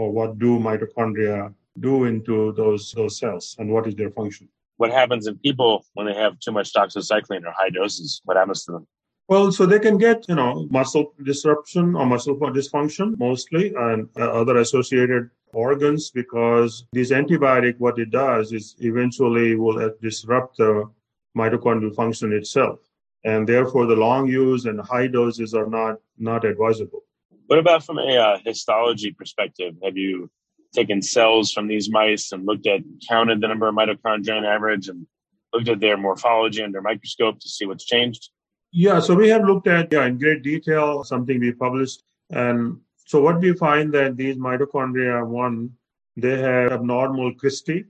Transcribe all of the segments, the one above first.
or what do mitochondria do into those those cells and what is their function. What happens in people when they have too much doxycycline or high doses? What happens to them? Well, so they can get, you know, muscle disruption or muscle dysfunction mostly and uh, other associated organs because this antibiotic, what it does is eventually will uh, disrupt the mitochondrial function itself. And therefore, the long use and high doses are not, not advisable. What about from a uh, histology perspective? Have you taken cells from these mice and looked at, counted the number of mitochondria on average and looked at their morphology under microscope to see what's changed? Yeah, so we have looked at yeah, in great detail something we published. And so what we find that these mitochondria, one, they have abnormal cristae.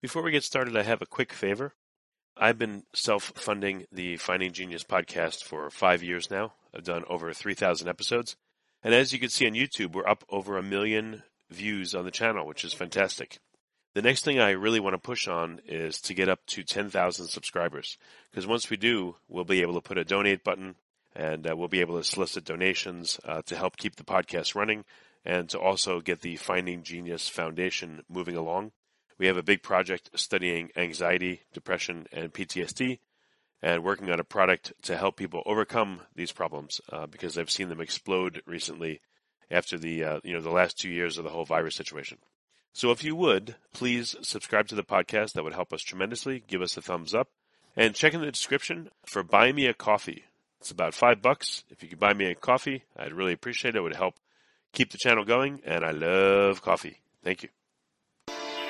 Before we get started, I have a quick favor. I've been self funding the Finding Genius podcast for five years now. I've done over 3,000 episodes. And as you can see on YouTube, we're up over a million views on the channel, which is fantastic. The next thing I really want to push on is to get up to 10,000 subscribers. Because once we do, we'll be able to put a donate button and uh, we'll be able to solicit donations uh, to help keep the podcast running and to also get the Finding Genius Foundation moving along. We have a big project studying anxiety, depression, and PTSD and working on a product to help people overcome these problems uh, because I've seen them explode recently after the uh, you know the last two years of the whole virus situation. So if you would, please subscribe to the podcast. That would help us tremendously. Give us a thumbs up. And check in the description for Buy Me a Coffee. It's about five bucks. If you could buy me a coffee, I'd really appreciate it. It would help keep the channel going. And I love coffee. Thank you.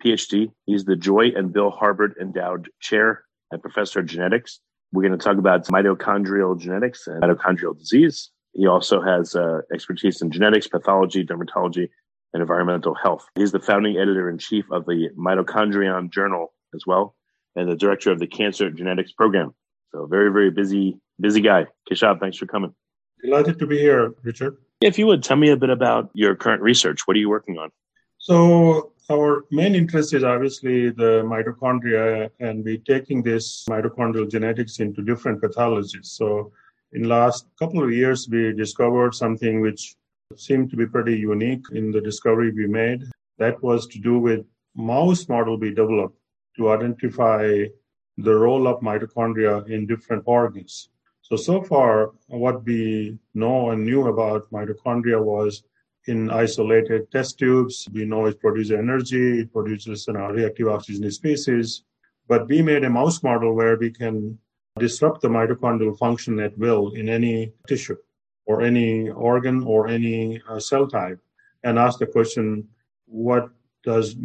PhD. He's the Joy and Bill Harbert Endowed Chair and Professor of Genetics. We're going to talk about mitochondrial genetics and mitochondrial disease. He also has uh, expertise in genetics, pathology, dermatology, and environmental health. He's the founding editor in chief of the Mitochondrion Journal as well, and the director of the Cancer Genetics Program. So very, very busy, busy guy. Keshav, thanks for coming. Delighted to be here, Richard. If you would tell me a bit about your current research, what are you working on? So our main interest is obviously the mitochondria, and we're taking this mitochondrial genetics into different pathologies. So, in last couple of years, we discovered something which seemed to be pretty unique in the discovery we made. That was to do with mouse model we developed to identify the role of mitochondria in different organs. So, so far, what we know and knew about mitochondria was in isolated test tubes. We know it produces energy, it produces you know, reactive oxygen species. But we made a mouse model where we can disrupt the mitochondrial function at will in any tissue or any organ or any uh, cell type and ask the question what does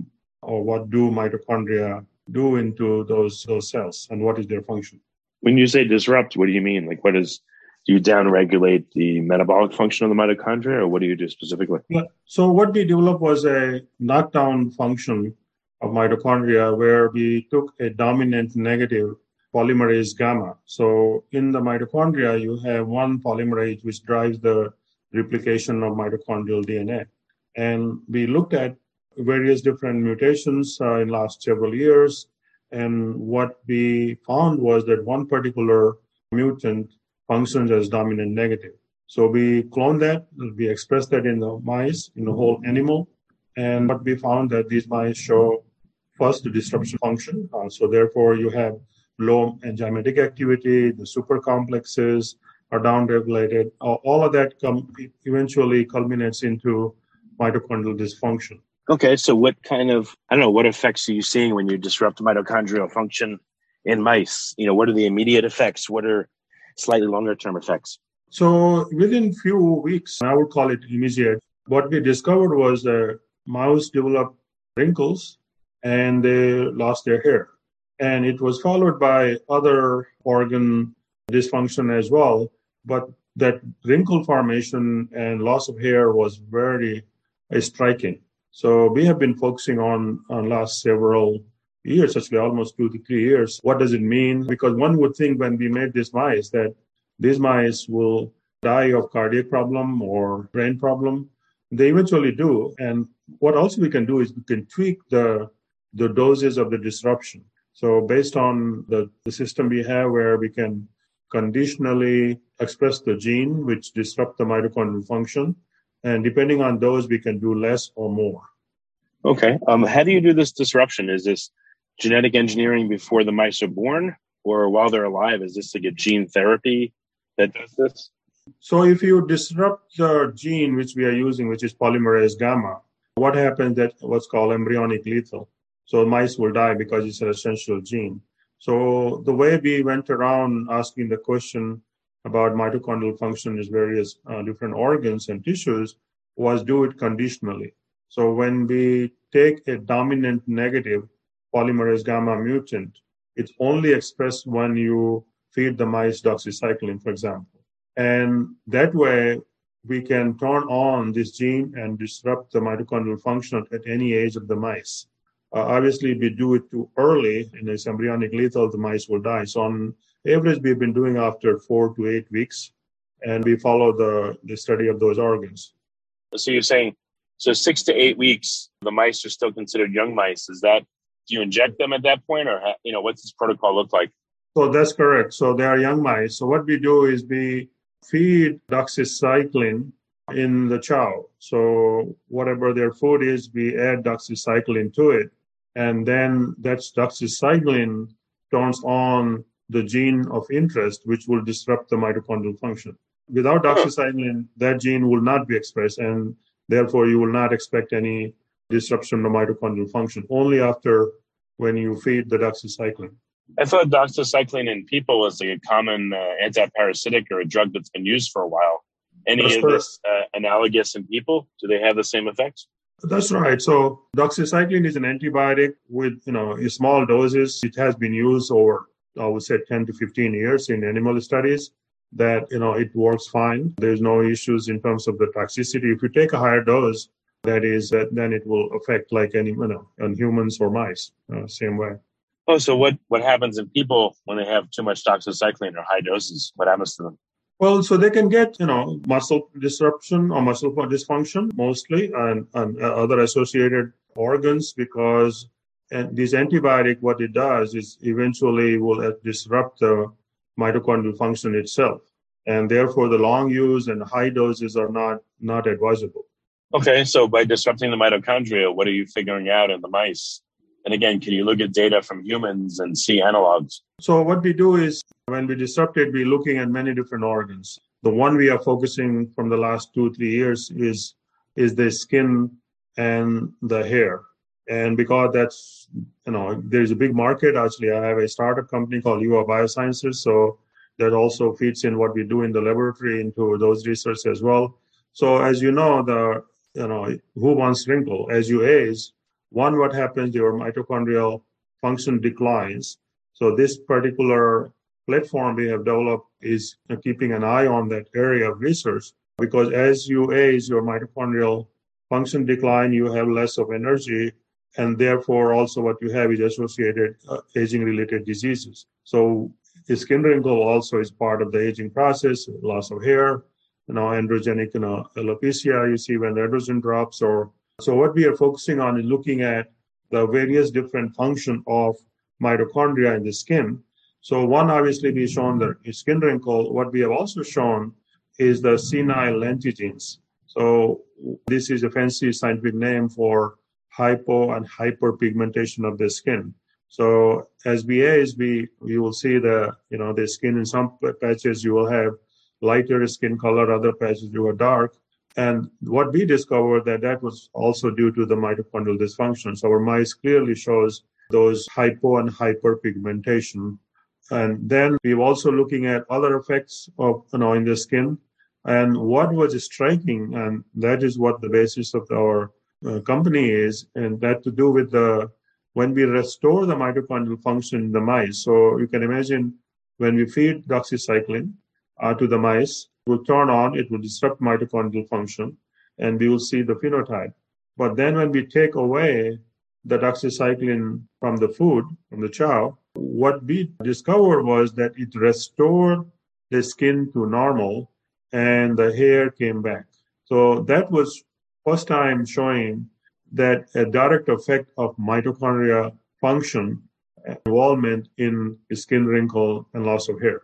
or what do mitochondria do into those those cells and what is their function when you say disrupt what do you mean like what is do you downregulate the metabolic function of the mitochondria or what do you do specifically? Yeah. So what we developed was a knockdown function of mitochondria where we took a dominant negative polymerase gamma. So in the mitochondria, you have one polymerase which drives the replication of mitochondrial DNA. And we looked at various different mutations uh, in last several years. And what we found was that one particular mutant functions as dominant negative. So we clone that, we express that in the mice, in the whole animal. And what we found that these mice show first the disruption function. Uh, so therefore you have low enzymatic activity, the super complexes are downregulated. Uh, all of that eventually culminates into mitochondrial dysfunction. Okay, so what kind of I don't know what effects are you seeing when you disrupt mitochondrial function in mice? You know, what are the immediate effects? What are slightly longer term effects? So within few weeks, I would call it immediate. What we discovered was that mouse developed wrinkles and they lost their hair. And it was followed by other organ dysfunction as well. But that wrinkle formation and loss of hair was very uh, striking. So we have been focusing on, on last several years, actually almost two to three years. What does it mean? Because one would think when we made these mice that these mice will die of cardiac problem or brain problem. They eventually do. And what also we can do is we can tweak the the doses of the disruption. So based on the, the system we have where we can conditionally express the gene which disrupt the mitochondrial function, and depending on those, we can do less or more. Okay. Um, how do you do this disruption? Is this genetic engineering before the mice are born, or while they're alive? Is this like a gene therapy that does this? So if you disrupt the gene which we are using, which is polymerase gamma, what happens that what's called embryonic lethal. So mice will die because it's an essential gene. So the way we went around asking the question about mitochondrial function in various uh, different organs and tissues was do it conditionally. So when we take a dominant negative polymerase gamma mutant, it's only expressed when you feed the mice doxycycline, for example. And that way, we can turn on this gene and disrupt the mitochondrial function at any age of the mice. Uh, obviously, if we do it too early in this embryonic lethal, the mice will die. So, on average, we've been doing after four to eight weeks, and we follow the, the study of those organs. So, you're saying, so six to eight weeks, the mice are still considered young mice. Is that, do you inject them at that point, or, you know, what's this protocol look like? So, that's correct. So, they are young mice. So, what we do is we feed doxycycline in the chow. So whatever their food is, we add doxycycline to it. And then that doxycycline turns on the gene of interest, which will disrupt the mitochondrial function. Without doxycycline, that gene will not be expressed, and therefore you will not expect any disruption of mitochondrial function. Only after when you feed the doxycycline. I thought doxycycline in people was like a common uh, antiparasitic or a drug that's been used for a while. Any That's of correct. this uh, analogous in people? Do they have the same effects? That's right. So doxycycline is an antibiotic with you know in small doses. It has been used over I would say 10 to 15 years in animal studies. That you know it works fine. There's no issues in terms of the toxicity. If you take a higher dose, that is, that then it will affect like any you know on humans or mice, uh, same way. Oh, so what, what happens in people when they have too much doxycycline or high doses? What happens to them? Well, so they can get, you know, muscle disruption or muscle dysfunction mostly and, and uh, other associated organs because and this antibiotic, what it does is eventually will uh, disrupt the mitochondrial function itself. And therefore, the long use and high doses are not, not advisable. Okay, so by disrupting the mitochondria, what are you figuring out in the mice? And again, can you look at data from humans and see analogs? So, what we do is when we disrupt it, we're looking at many different organs. The one we are focusing from the last two, three years is is the skin and the hair. And because that's, you know, there's a big market. Actually, I have a startup company called UA Biosciences. So that also feeds in what we do in the laboratory into those research as well. So as you know, the, you know, who wants wrinkle? As you age, one, what happens, your mitochondrial function declines. So this particular platform we have developed is keeping an eye on that area of research because as you age, your mitochondrial function decline, you have less of energy, and therefore also what you have is associated uh, aging-related diseases. So the skin wrinkle also is part of the aging process, loss of hair, you know, androgenic, you know, alopecia you see when the androgen drops or so what we are focusing on is looking at the various different function of mitochondria in the skin. So one obviously we've shown the skin wrinkle. What we have also shown is the senile lentigines. So this is a fancy scientific name for hypo and hyperpigmentation of the skin. So as we age, we you will see the you know the skin in some patches you will have lighter skin color, other patches you are dark. And what we discovered that that was also due to the mitochondrial dysfunction. So our mice clearly shows those hypo and hyperpigmentation. And then we're also looking at other effects of, you know, in the skin. And what was striking, and that is what the basis of our uh, company is, and that to do with the when we restore the mitochondrial function in the mice. So you can imagine when we feed doxycycline uh, to the mice, will turn on, it will disrupt mitochondrial function, and we will see the phenotype. But then when we take away the doxycycline from the food, from the chow, what we discovered was that it restored the skin to normal and the hair came back. So that was first time showing that a direct effect of mitochondria function involvement in skin wrinkle and loss of hair.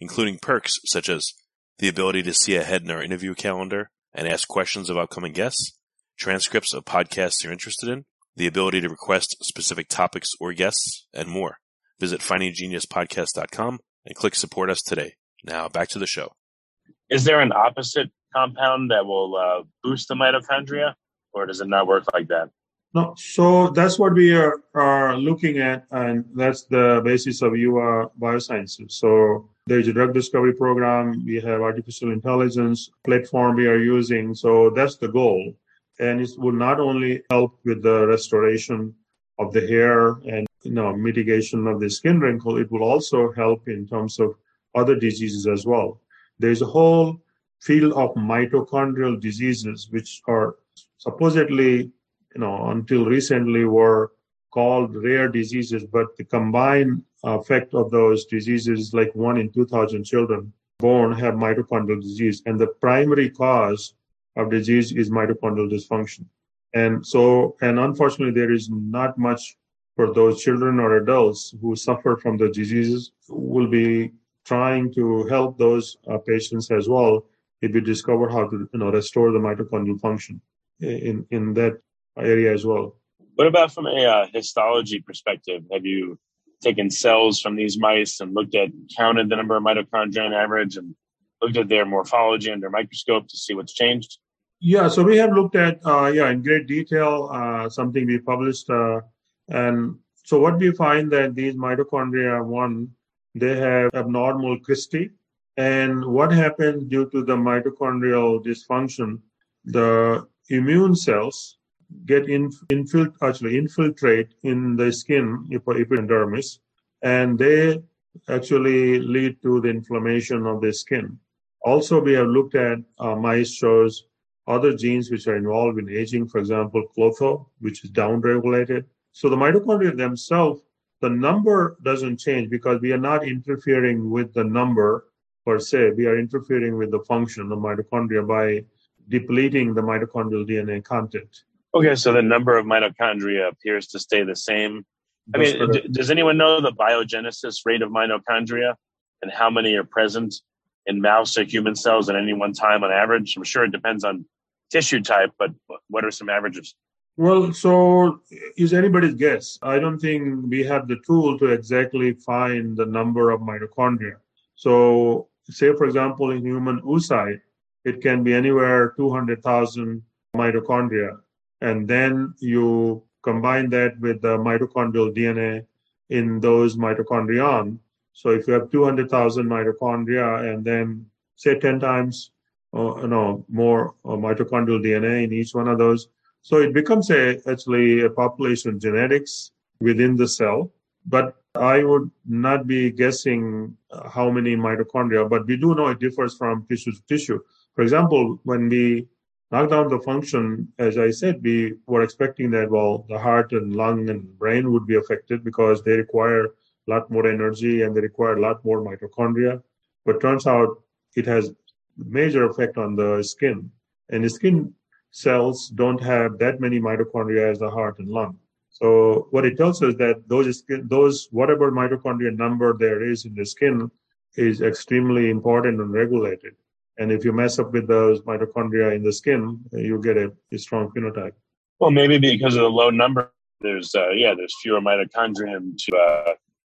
including perks such as the ability to see ahead in our interview calendar and ask questions of upcoming guests, transcripts of podcasts you're interested in, the ability to request specific topics or guests, and more. Visit findinggeniuspodcast.com and click support us today. Now back to the show. Is there an opposite compound that will uh, boost the mitochondria, or does it not work like that? No, so that's what we are, are looking at, and that's the basis of UR Biosciences. So there's a drug discovery program, we have artificial intelligence platform we are using. So that's the goal. And it will not only help with the restoration of the hair and you know mitigation of the skin wrinkle, it will also help in terms of other diseases as well. There's a whole field of mitochondrial diseases which are supposedly you know, until recently were called rare diseases, but the combined effect of those diseases like one in 2,000 children born have mitochondrial disease. And the primary cause of disease is mitochondrial dysfunction. And so, and unfortunately, there is not much for those children or adults who suffer from the diseases. We'll be trying to help those uh, patients as well if we discover how to, you know, restore the mitochondrial function in, in that area as well. What about from a uh, histology perspective? Have you taken cells from these mice and looked at counted the number of mitochondria on average and looked at their morphology under microscope to see what's changed? Yeah, so we have looked at uh, yeah in great detail uh, something we published, uh, and so what we find that these mitochondria one they have abnormal cristae, and what happens due to the mitochondrial dysfunction, the immune cells get in, infilt, actually infiltrate in the skin, epidermis, and they actually lead to the inflammation of the skin. Also, we have looked at uh, mice shows other genes which are involved in aging, for example, klotho, which is downregulated. So the mitochondria themselves, the number doesn't change because we are not interfering with the number per se. We are interfering with the function of mitochondria by depleting the mitochondrial DNA content. Okay, so the number of mitochondria appears to stay the same. I mean, d- does anyone know the biogenesis rate of mitochondria and how many are present in mouse or human cells at any one time on average? I'm sure it depends on tissue type, but what are some averages? Well, so is anybody's guess. I don't think we have the tool to exactly find the number of mitochondria. So, say for example, in human oocyte, it can be anywhere 200,000 mitochondria and then you combine that with the mitochondrial DNA in those mitochondrion. So if you have 200,000 mitochondria and then say 10 times uh, you know more uh, mitochondrial DNA in each one of those, so it becomes a actually a population genetics within the cell. But I would not be guessing how many mitochondria, but we do know it differs from tissue to tissue. For example, when we knock down the function, as I said, we were expecting that, well, the heart and lung and brain would be affected because they require a lot more energy and they require a lot more mitochondria. But turns out it has major effect on the skin. And the skin cells don't have that many mitochondria as the heart and lung. So what it tells us that those skin, those whatever mitochondria number there is in the skin is extremely important and regulated. And if you mess up with those mitochondria in the skin, you get a, a strong phenotype. Well, maybe because of the low number, there's uh, yeah, there's fewer mitochondria to uh,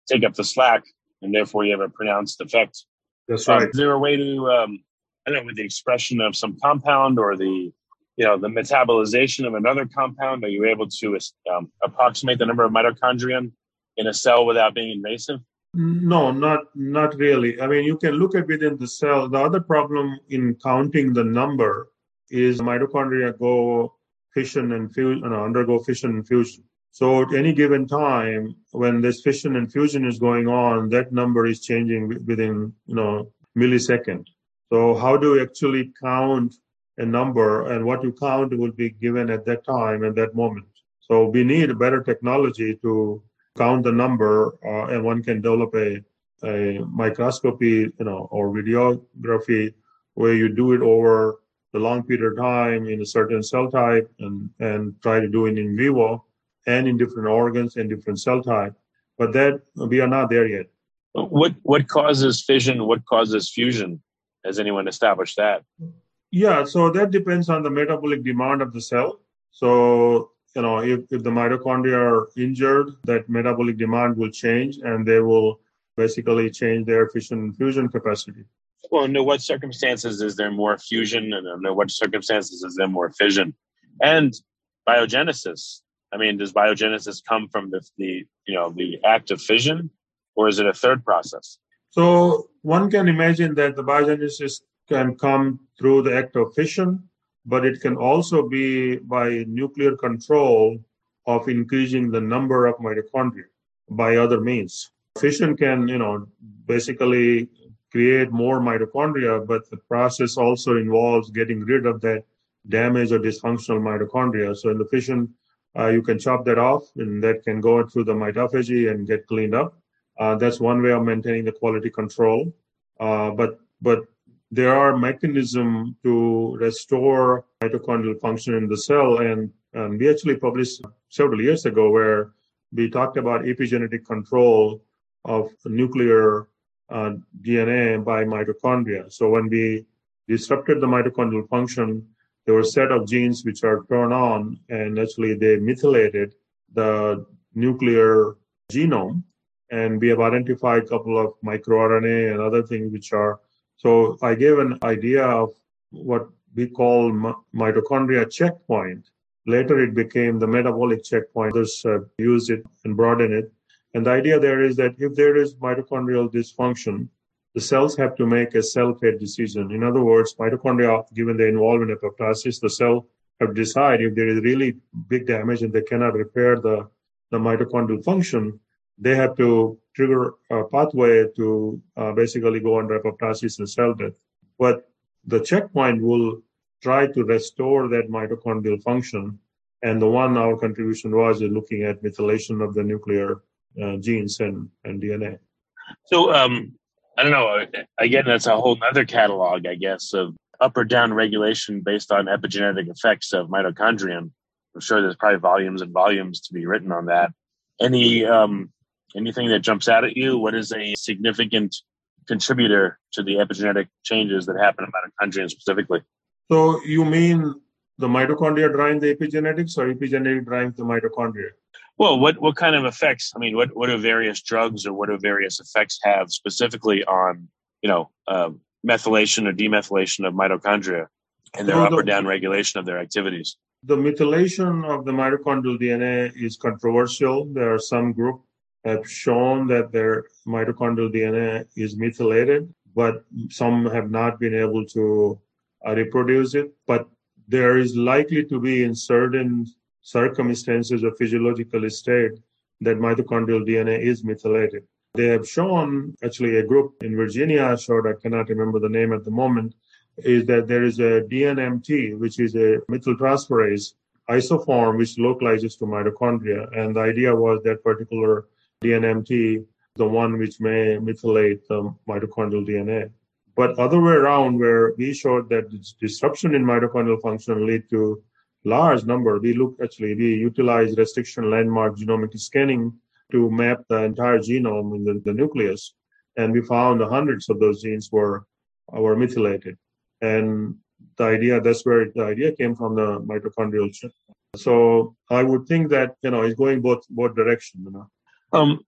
take up the slack, and therefore you have a pronounced effect. That's right. Um, is there a way to um, I don't know with the expression of some compound or the you know the metabolization of another compound? Are you able to um, approximate the number of mitochondria in a cell without being invasive? No, not not really. I mean, you can look at within the cell. The other problem in counting the number is mitochondria go fission and fusion, know, undergo fission and fusion. So at any given time, when this fission and fusion is going on, that number is changing within you know millisecond. So how do you actually count a number, and what you count will be given at that time and that moment. So we need better technology to count the number, uh, and one can develop a, a microscopy, you know, or videography where you do it over the long period of time in a certain cell type and, and try to do it in vivo and in different organs and different cell type. But that we are not there yet. What what causes fission? What causes fusion? Has anyone established that? Yeah, so that depends on the metabolic demand of the cell. So you know, if, if the mitochondria are injured, that metabolic demand will change and they will basically change their fission and fusion capacity. Well, under what circumstances is there more fusion and under what circumstances is there more fission? And biogenesis. I mean, does biogenesis come from the, the you know the act of fission or is it a third process? So one can imagine that the biogenesis can come through the act of fission but it can also be by nuclear control of increasing the number of mitochondria by other means. Fission can, you know, basically create more mitochondria, but the process also involves getting rid of that damaged or dysfunctional mitochondria. So in the fission, uh, you can chop that off, and that can go through the mitophagy and get cleaned up. Uh, that's one way of maintaining the quality control. Uh, but but there are mechanisms to restore mitochondrial function in the cell. And, and we actually published several years ago where we talked about epigenetic control of nuclear uh, DNA by mitochondria. So when we disrupted the mitochondrial function, there were a set of genes which are turned on, and actually they methylated the nuclear genome. And we have identified a couple of microRNA and other things which are so I gave an idea of what we call mitochondria checkpoint. Later, it became the metabolic checkpoint. Others uh, used it and broadened it. And the idea there is that if there is mitochondrial dysfunction, the cells have to make a cell-fate decision. In other words, mitochondria, given the involvement of apoptosis, the cell have decide if there is really big damage and they cannot repair the, the mitochondrial function, they have to trigger a pathway to uh, basically go on apoptosis and cell death. But the checkpoint will try to restore that mitochondrial function. And the one our contribution was looking at methylation of the nuclear uh, genes and, and DNA. So, um, I don't know. Again, that's a whole other catalog, I guess, of up or down regulation based on epigenetic effects of mitochondrion. I'm sure there's probably volumes and volumes to be written on that. Any um, Anything that jumps out at you? What is a significant contributor to the epigenetic changes that happen in mitochondria specifically? So you mean the mitochondria driving the epigenetics or epigenetic driving the mitochondria? Well, what, what kind of effects? I mean, what, what do various drugs or what do various effects have specifically on, you know, uh, methylation or demethylation of mitochondria and their up or down regulation of their activities? The methylation of the mitochondrial DNA is controversial. There are some groups have shown that their mitochondrial DNA is methylated, but some have not been able to uh, reproduce it. But there is likely to be in certain circumstances of physiological state that mitochondrial DNA is methylated. They have shown, actually, a group in Virginia showed, I cannot remember the name at the moment, is that there is a DNMT, which is a methyltransferase isoform which localizes to mitochondria. And the idea was that particular DNMT, the one which may methylate the mitochondrial DNA. But other way around, where we showed that disruption in mitochondrial function lead to large number, we look actually, we utilize restriction landmark genomic scanning to map the entire genome in the, the nucleus. And we found hundreds of those genes were, were methylated. And the idea, that's where the idea came from the mitochondrial So I would think that you know it's going both both direction. You know. Um,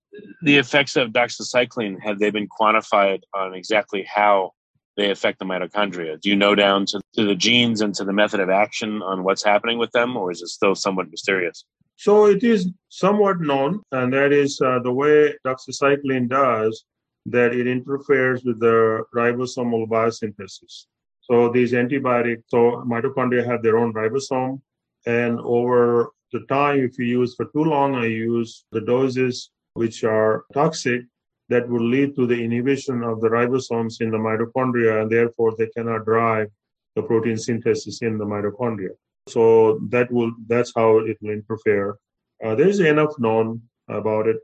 the effects of doxycycline have they been quantified on exactly how they affect the mitochondria? Do you know down to, to the genes and to the method of action on what's happening with them, or is it still somewhat mysterious? So it is somewhat known, and that is uh, the way doxycycline does that it interferes with the ribosomal biosynthesis. So these antibiotics, so mitochondria have their own ribosome, and over the time, if you use for too long, I use the doses which are toxic that will lead to the inhibition of the ribosomes in the mitochondria, and therefore they cannot drive the protein synthesis in the mitochondria. So that will that's how it will interfere. Uh, there's enough known about it.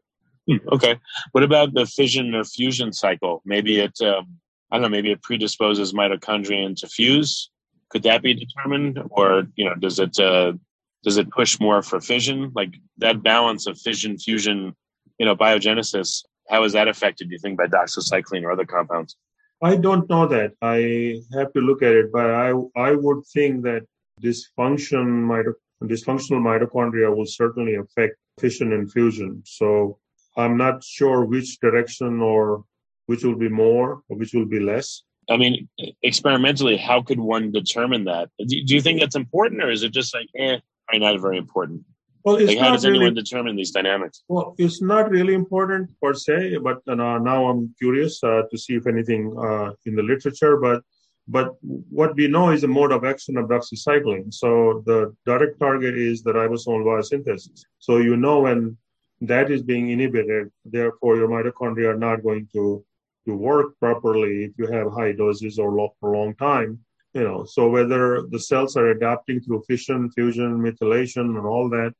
Hmm, okay. What about the fission or fusion cycle? Maybe it, um, I don't know, maybe it predisposes mitochondria to fuse. Could that be determined, or you know, does it uh, does it push more for fission? Like that balance of fission, fusion, you know, biogenesis. How is that affected? Do you think by doxycycline or other compounds? I don't know that. I have to look at it, but I I would think that dysfunction mito- dysfunctional mitochondria will certainly affect fission and fusion. So I'm not sure which direction or which will be more or which will be less. I mean, experimentally, how could one determine that? Do, do you think that's important, or is it just like, eh, not very important? Well, it's like, how does really, anyone determine these dynamics? Well, it's not really important per se, but uh, now I'm curious uh, to see if anything uh, in the literature. But but what we know is the mode of action of doxycycline. So the direct target is the ribosomal biosynthesis. So you know when that is being inhibited, therefore your mitochondria are not going to to work properly if you have high doses or for a long time. You know, so whether the cells are adapting through fission, fusion, methylation, and all that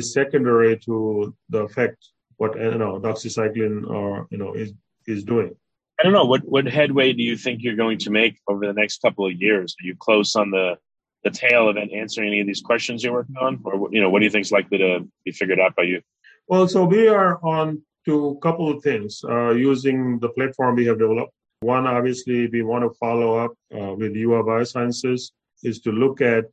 is secondary to the effect what you know doxycycline or you know is is doing. I don't know what what headway do you think you're going to make over the next couple of years? Are you close on the the tail of answering any of these questions you're working on, or you know, what do you think is likely to be figured out by you? Well, so we are on to a couple of things uh, using the platform we have developed. One, obviously, we want to follow up uh, with UA Biosciences is to look at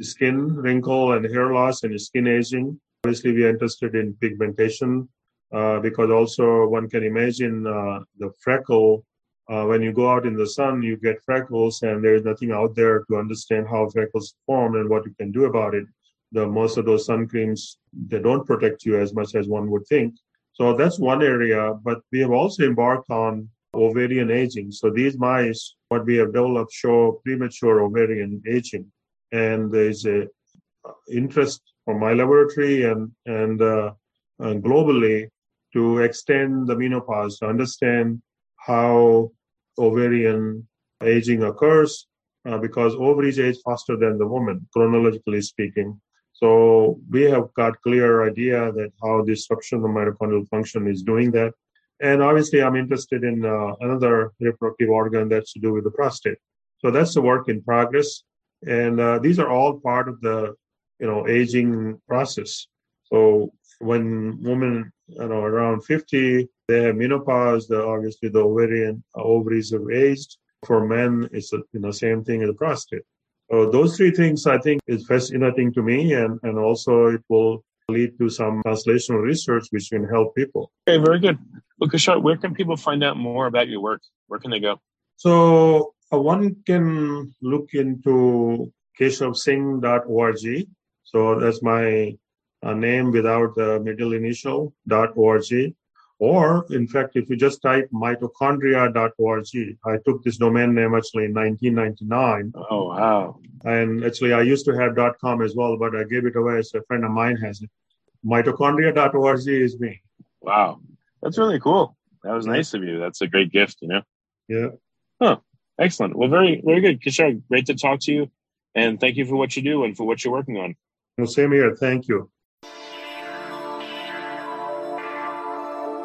skin wrinkle and hair loss and skin aging. Obviously, we are interested in pigmentation uh, because also one can imagine uh, the freckle. Uh, when you go out in the sun, you get freckles, and there's nothing out there to understand how freckles form and what you can do about it. The most of those sun creams they don't protect you as much as one would think. So that's one area. But we have also embarked on ovarian aging. So these mice, what we have developed, show premature ovarian aging, and there's a interest from my laboratory and and, uh, and globally to extend the menopause to understand how ovarian aging occurs uh, because ovaries age faster than the woman chronologically speaking. So we have got clear idea that how disruption of mitochondrial function is doing that and obviously i'm interested in uh, another reproductive organ that's to do with the prostate. So that's the work in progress. And uh, these are all part of the you know aging process. So when women you know around 50 they have menopause the obviously the ovarian ovaries have aged. For men it's a, you know same thing as the prostate. So those three things i think is fascinating to me. And and also it will lead to some translational research which can help people. Okay very good. Well kishore where can people find out more about your work? Where can they go? So uh, one can look into keshavsingh.org so that's my uh, name without the middle initial .org. Or, in fact, if you just type mitochondria.org, I took this domain name actually in 1999. Oh, wow. And actually, I used to have .com as well, but I gave it away, so a friend of mine has it. Mitochondria.org is me. Wow. That's really cool. That was nice of you. That's a great gift, you know? Yeah. Huh. Excellent. Well, very, very good. Kishore, great to talk to you. And thank you for what you do and for what you're working on. Well, same here. Thank you.